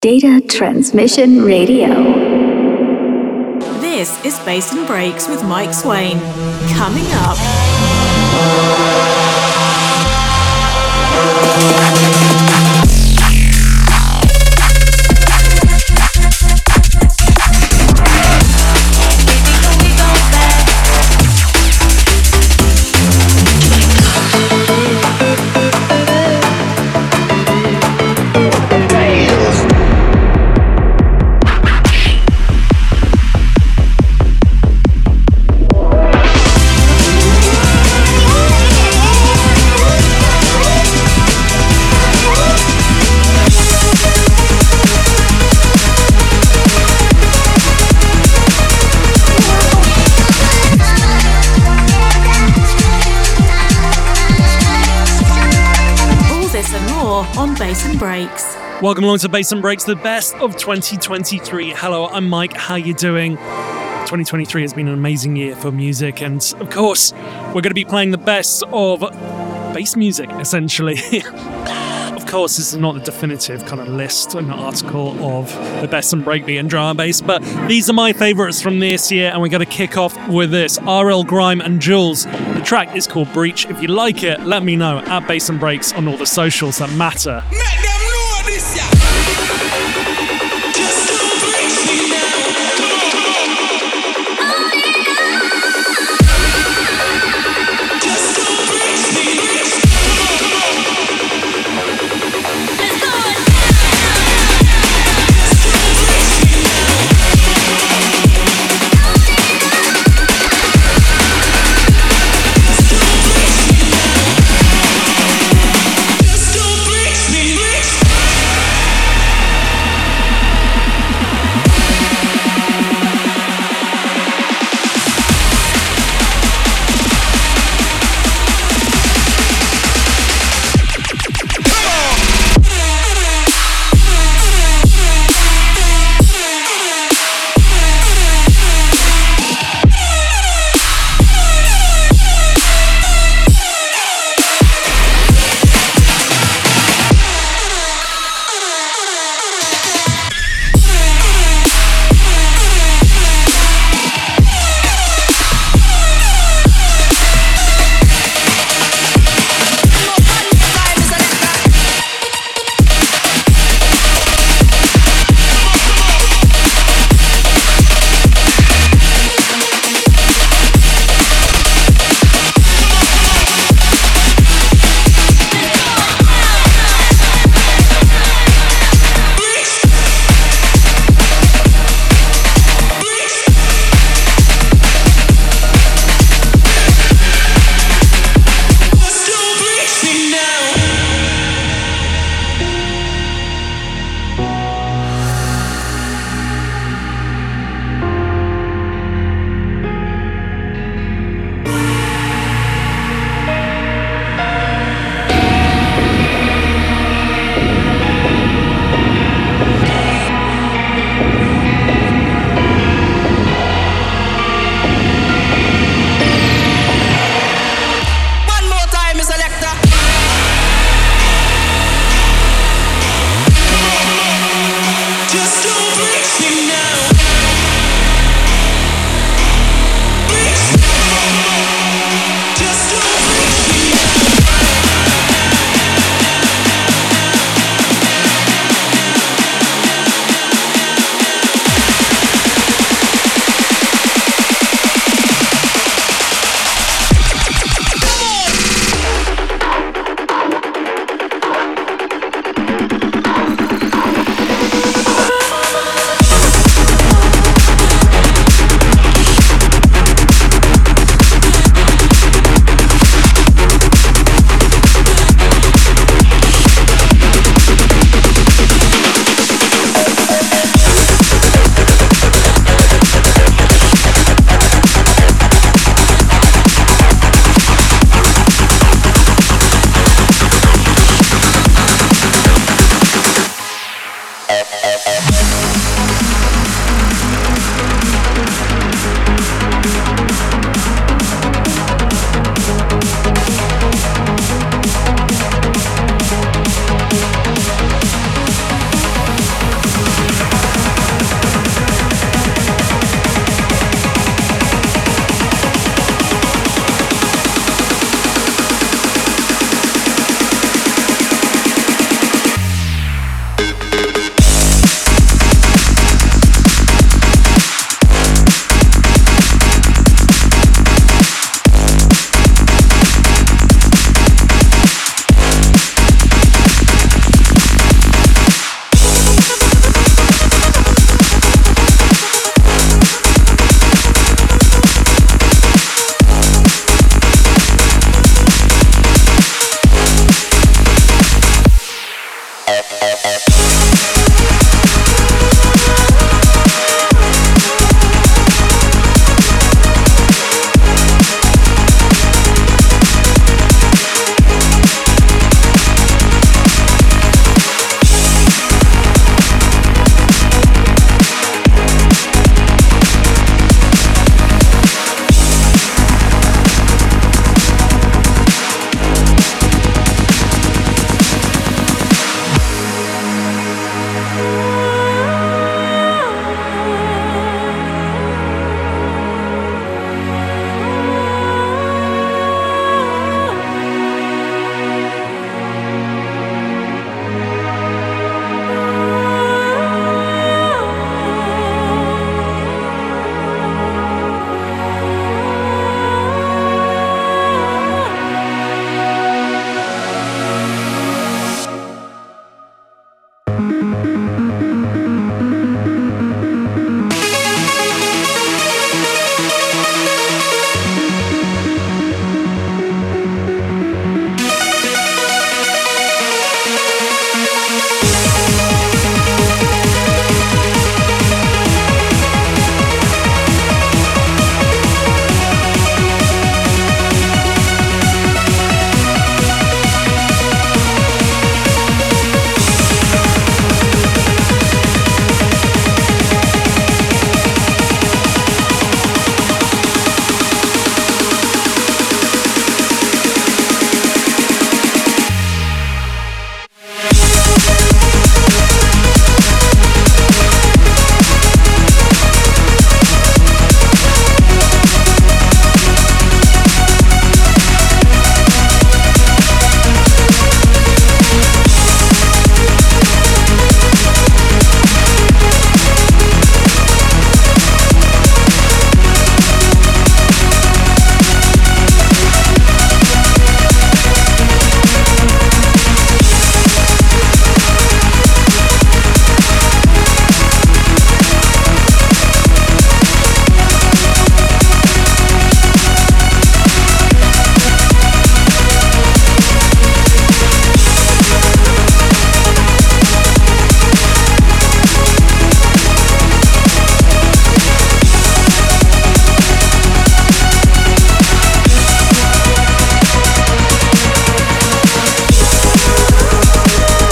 Data Transmission Radio. This is Bass and Breaks with Mike Swaine. Coming up. Welcome along to Bass and Breaks, the best of 2023. Hello, I'm Mike. How you doing? 2023 has been an amazing year for music, and of course, we're going to be playing the best of bass music, essentially. of course, this is not a definitive kind of list, an article of the best and breakbeat and drum and bass, but these are my favourites from this year, and we're going to kick off with this RL Grime and Juelz. The track is called Breach. If you like it, let me know at Bass and Breaks on all the socials that matter.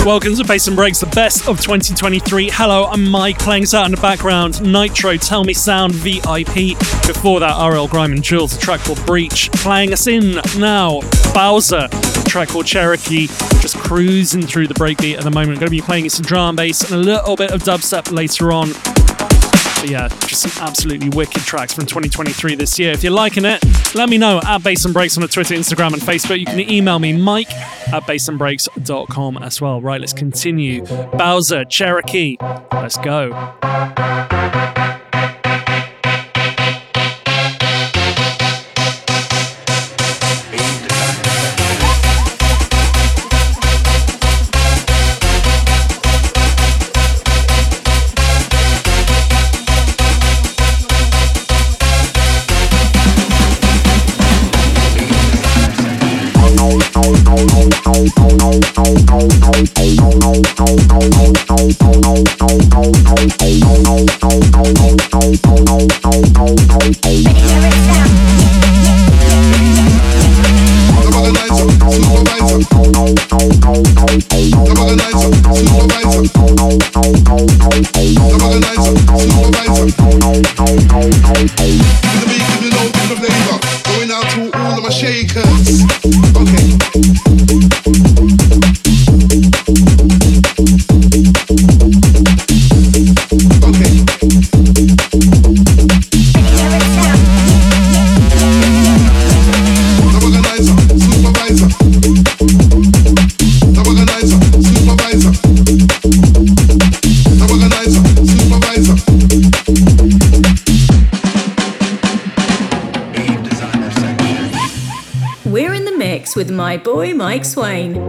Welcome to Bass and Breaks, the best of 2023. Hello, I'm Mike, playing out in the background. Nitro, Tell Me Sound, VIP. Before that, RL Grime and Juelz, a track called Breach. Playing us in now, Bowser, a track called Cherokee. Just cruising through the breakbeat at the moment. Going to be playing some drum bass and a little bit of dubstep later on. But yeah, just some absolutely wicked tracks from 2023 this year. If you're liking it, let me know at Bass and Breaks on the Twitter, Instagram, and Facebook. You can email me, Mike at bassandbreaks.com as well. Right, let's continue. Bowser, Cherokee, let's go. My boy Mike Swaine.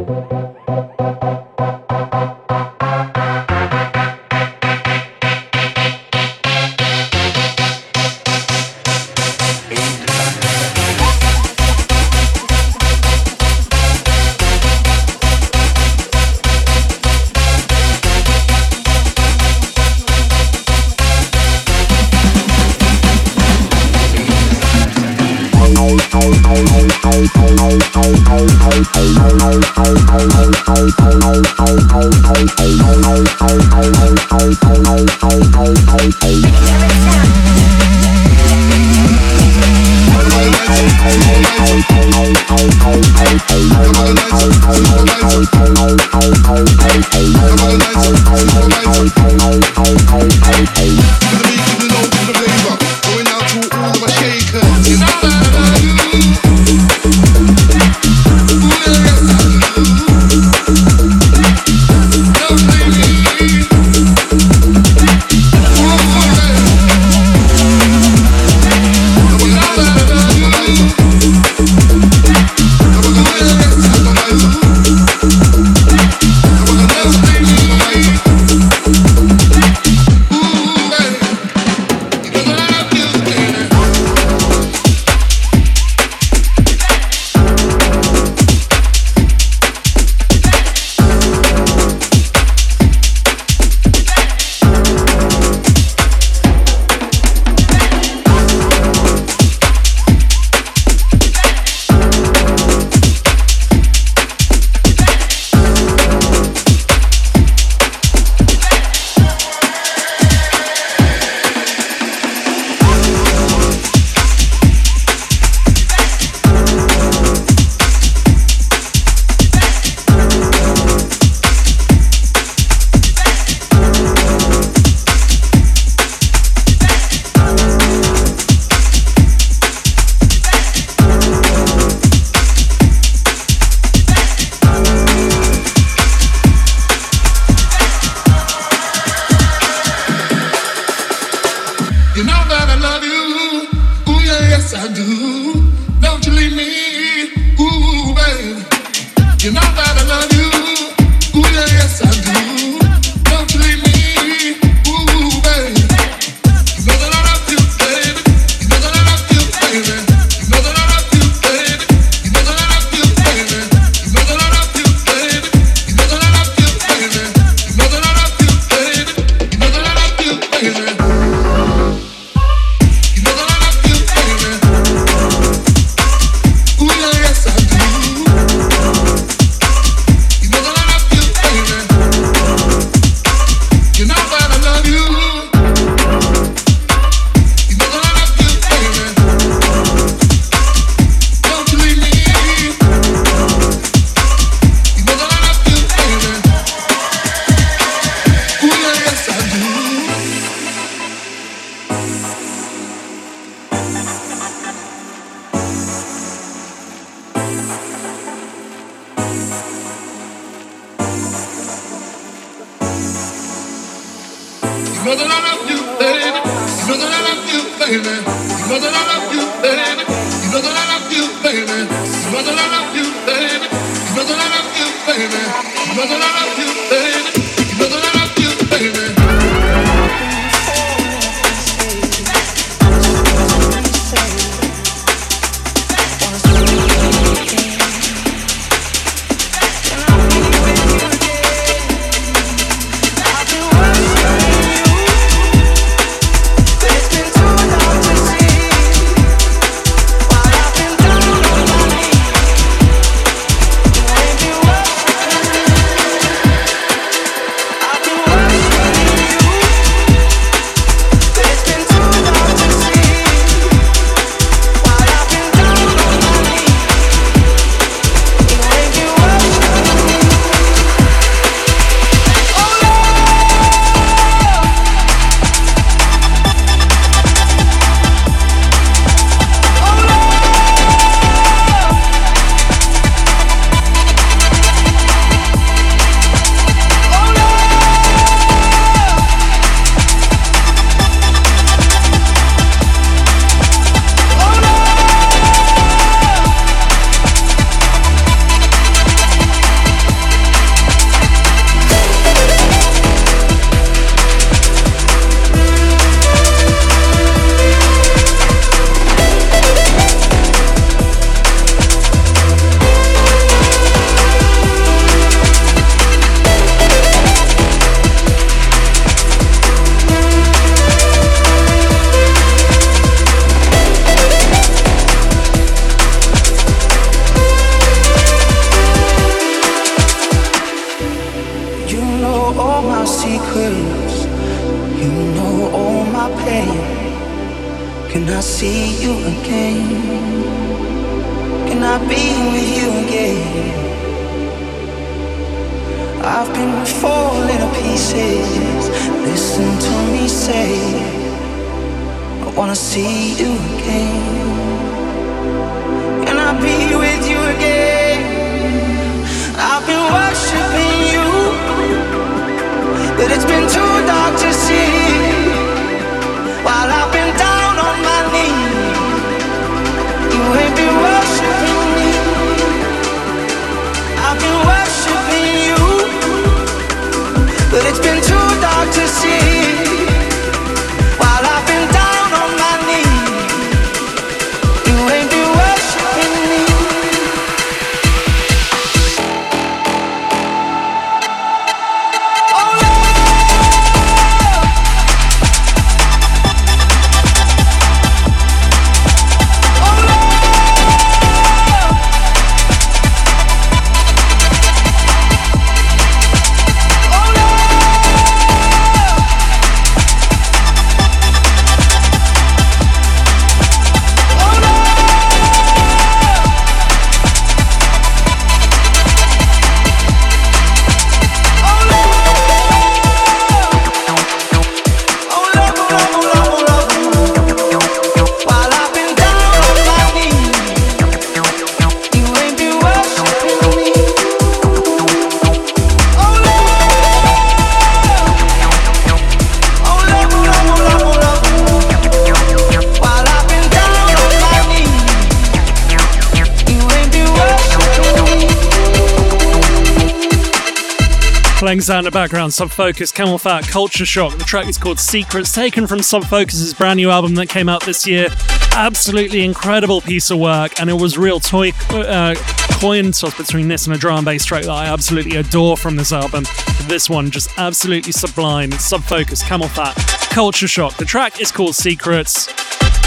Sound in the background, Sub Focus, CamelPhat, Culture Shock. The track is called Secrets, taken from Sub Focus's brand new album that came out this year. Absolutely incredible piece of work, and it was real toy uh, coin toss between this and a drum bass track that I absolutely adore from this album. This one just absolutely sublime. Sub Focus, CamelPhat, Culture Shock. The track is called Secrets.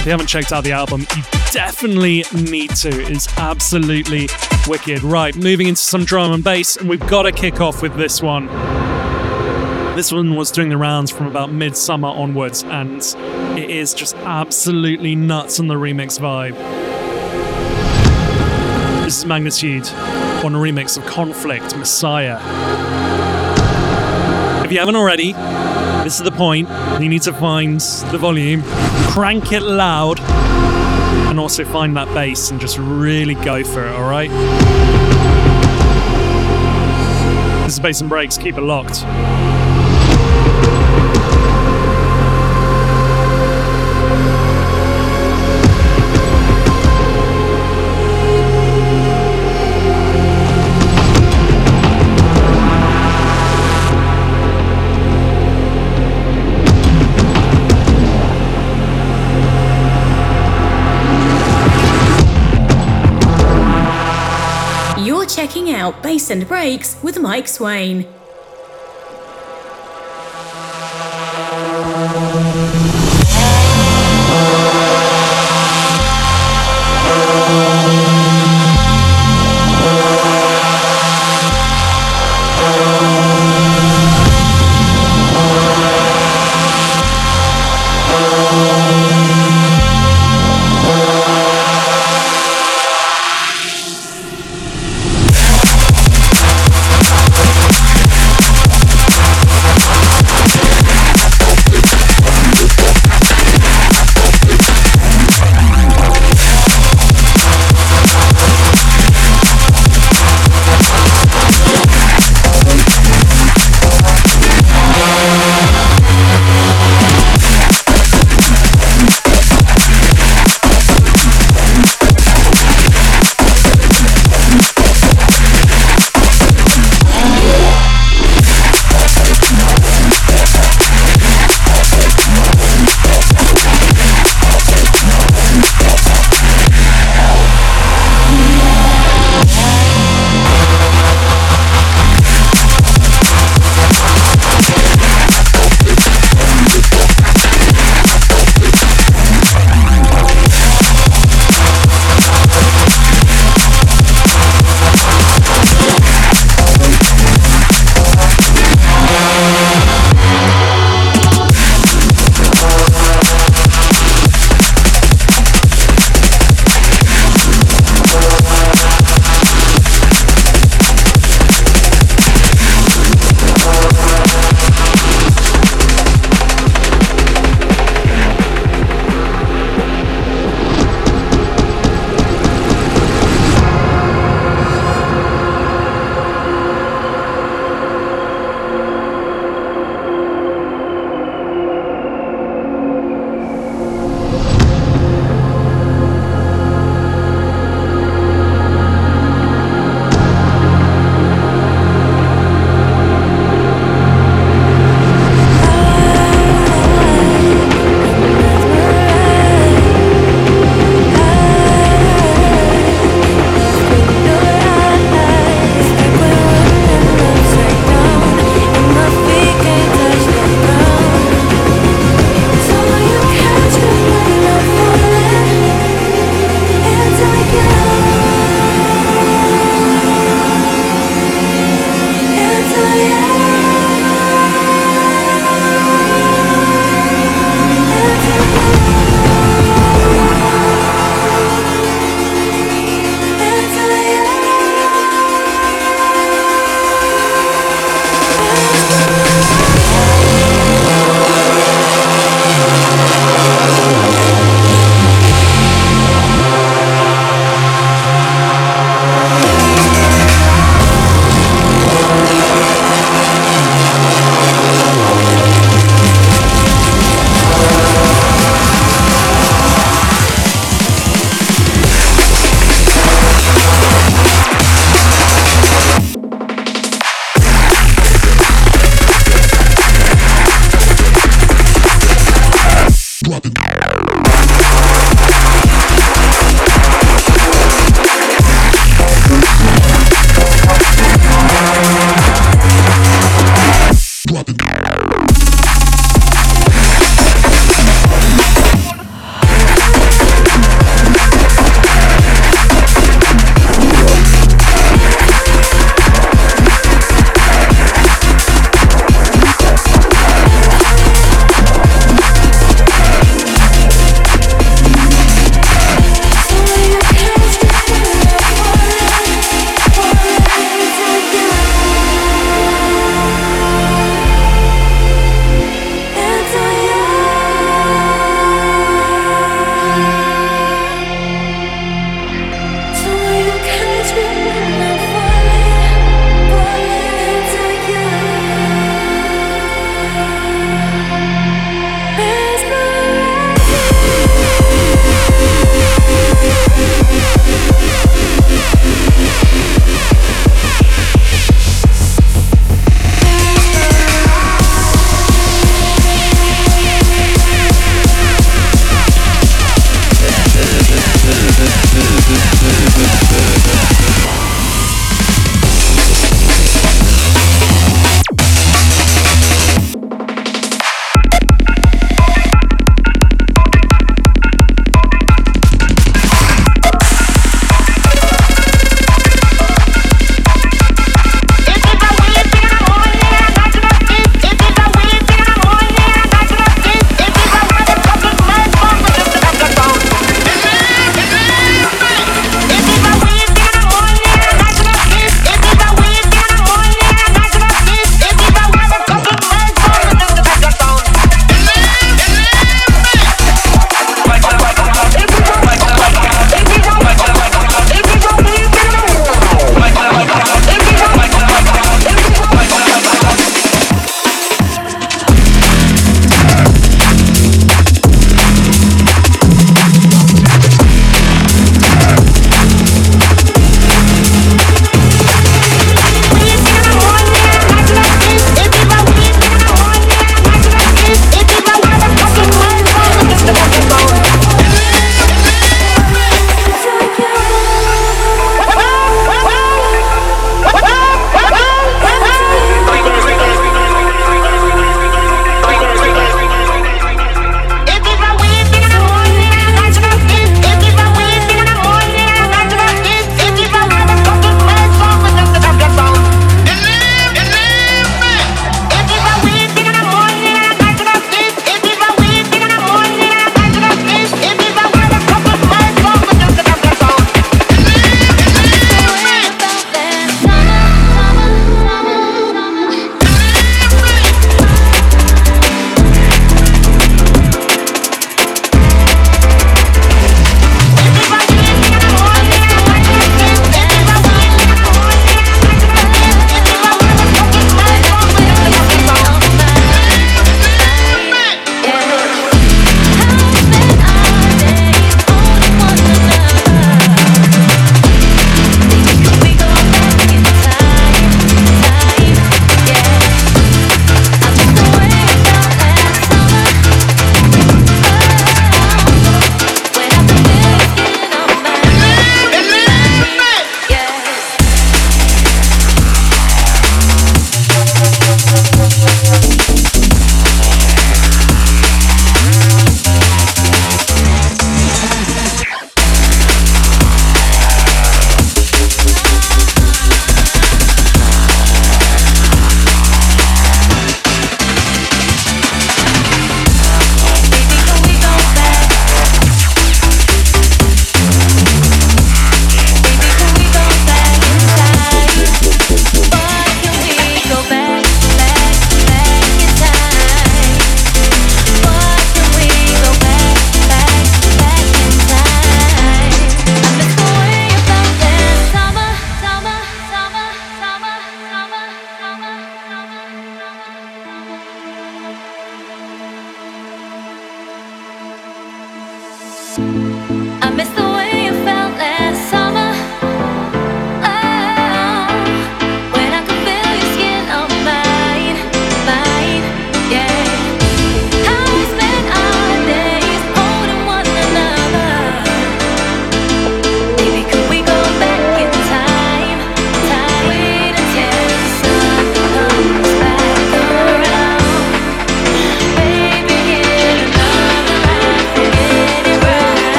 If you haven't checked out the album, you definitely need to. It's absolutely wicked. Right, moving into some drum and bass, and we've got to kick off with this one. This one was doing the rounds from about midsummer onwards, and it is just absolutely nuts on the remix vibe. This is Magnetude on a remix of Konflict Messiah. If you haven't already, this is the point. You need to find the volume, crank it loud, and also find that bass and just really go for it, alright? This is Bass and Breaks, keep it locked. Now Bass and Breaks with Mike Swaine.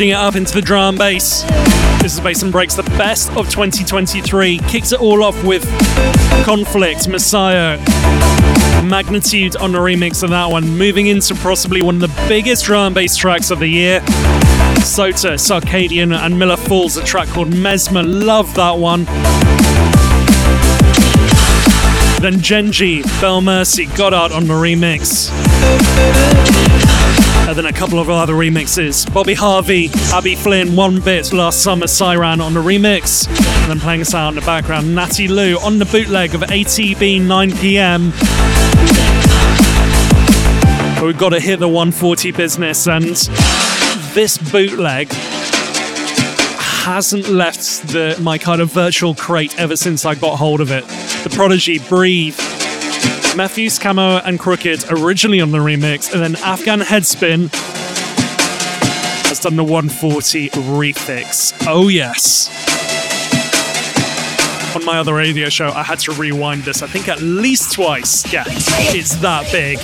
It up into the drum bass. This is Bass and Breaks, the best of 2023. Kicks it all off with Konflict, Messiah, Magnetude on the remix of that one. Moving into possibly one of the biggest drum bass tracks of the year. Sota, Circadian, and Miller Falls, a track called Mesmer. Love that one. Then Jengi, Bel Mercy, Goddard on the remix. And a couple of other remixes. Bobby Harvey, Abi Flynn, One Bit, Last Summer, SyRan on the remix. And then playing us out in the background, Natty Lou on the bootleg of ATB 9pm. But we've got to hit the 140 business, and this bootleg hasn't left the, my kind of virtual crate ever since I got hold of it. The Prodigy, Breathe, Mefjus, Camo, and Krooked originally on the remix, and then Afghan Headspin has done the 140 refix. Oh, yes. On my other radio show, I had to rewind this, I think at least twice. Yeah, it's that big.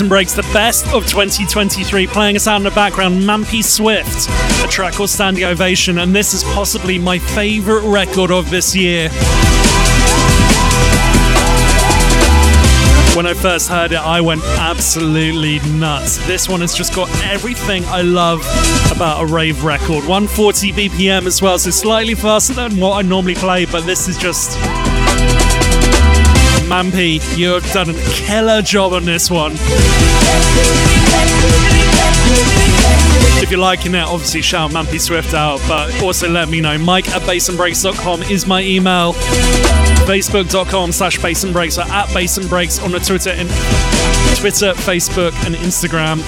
And Breaks, the best of 2023. Playing us out in the background, Mampi Swift, a track called Standing Ovation, and this is possibly my favourite record of this year. When I first heard it, I went absolutely nuts. This one has just got everything I love about a rave record. 140 BPM as well, so slightly faster than what I normally play, but this is just. Mampi, you've done a killer job on this one. If you're liking it, obviously shout Mampi Swift out, but also let me know. Mike at bassandbreaks.com is my email. Facebook.com slash bassandbreaks or at bassandbreaks on the Twitter and Twitter, Facebook, and Instagram.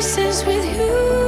places with you.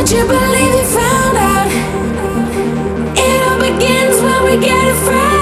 did you believe you found out? It all begins when we get afraid.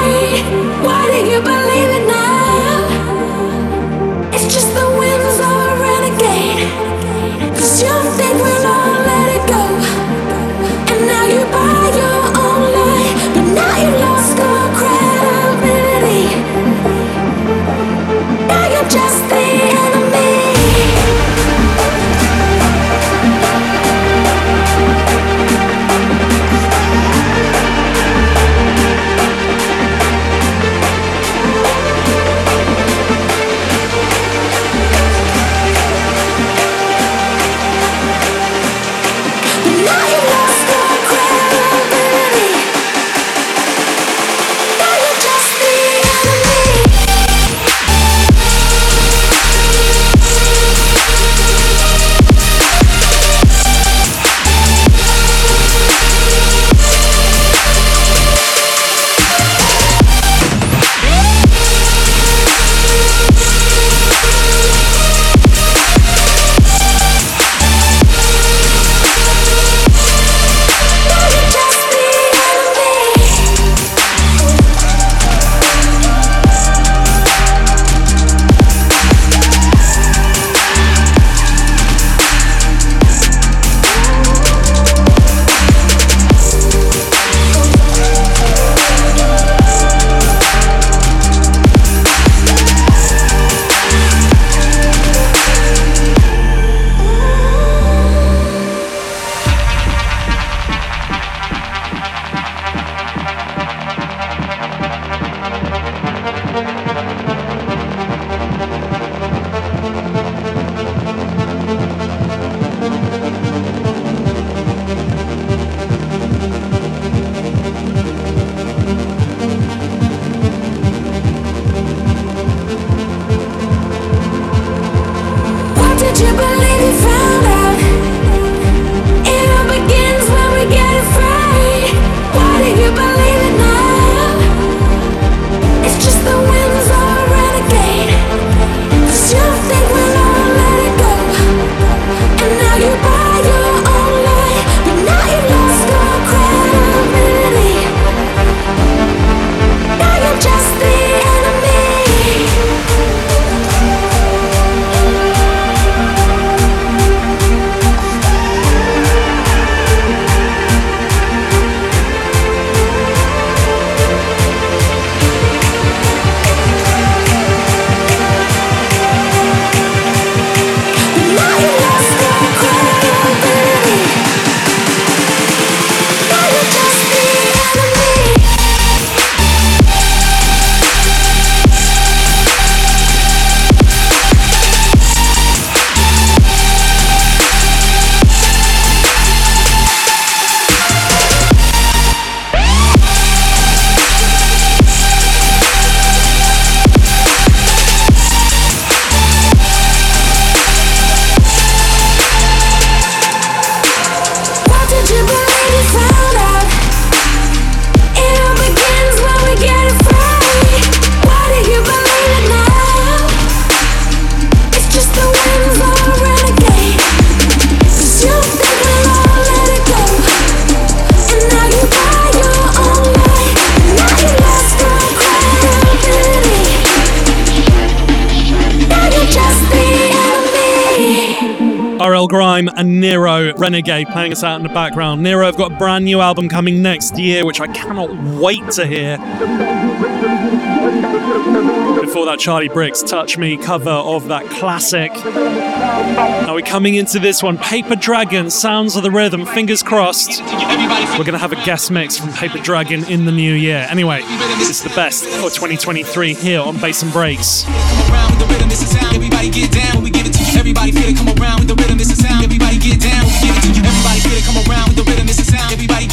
RL Grime and Nero Renegade playing us out in the background. Nero have got a brand new album coming next year, which I cannot wait to hear. Before that, Charli Brix Touch Me cover of that classic. Now we're coming into this one. Paper Dragon, Sounds of the Rhythm, fingers crossed. We're going to have a guest mix from Paper Dragon in the new year. Anyway, this is the best for 2023 here on Bass and Breaks. Everybody feel it, come around with the rhythm, it's is sound. Everybody get down give it to you. Everybody feel it, come around with the rhythm, it's is sound. Everybody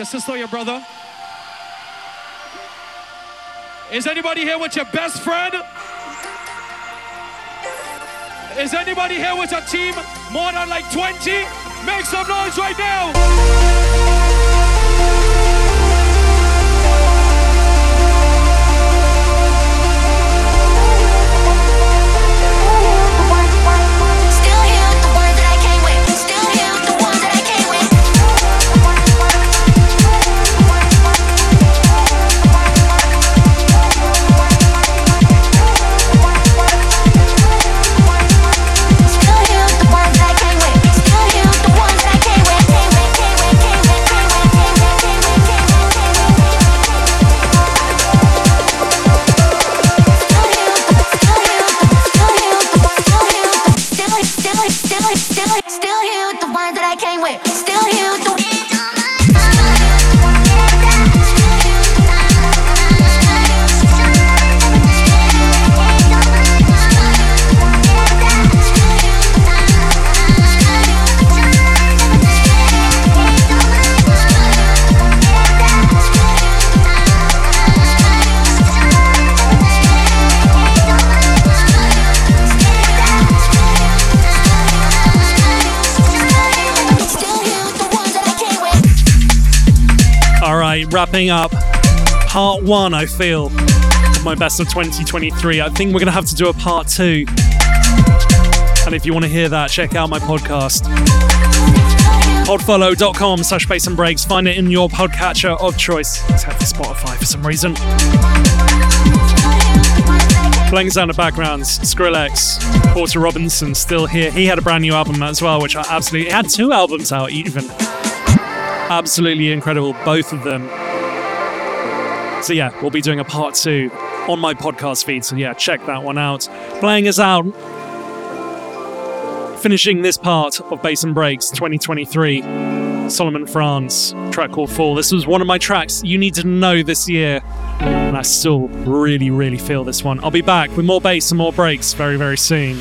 your sister or your brother? Is anybody here with your best friend? Is anybody here with a team more than like 20? Make some noise right now! Feel, of my best of 2023. I think we're going to have to do a part two. And if you want to hear that, check out my podcast. Podfollow.com slash bass and breaks. Find it in your podcatcher of choice, except for Spotify for some reason. Playing sound of backgrounds, Skrillex, Porter Robinson still here. He had a brand new album as well, which I absolutely had two albums out even absolutely incredible, both of them. So yeah, we'll be doing a part two on my podcast feed. So yeah, check that one out. Playing us out, finishing this part of Bass and Breaks 2023. Solomon France, track called Fall. This was one of my tracks you need to know this year, and I still really, really feel this one. I'll be back with more bass and more breaks very, very soon.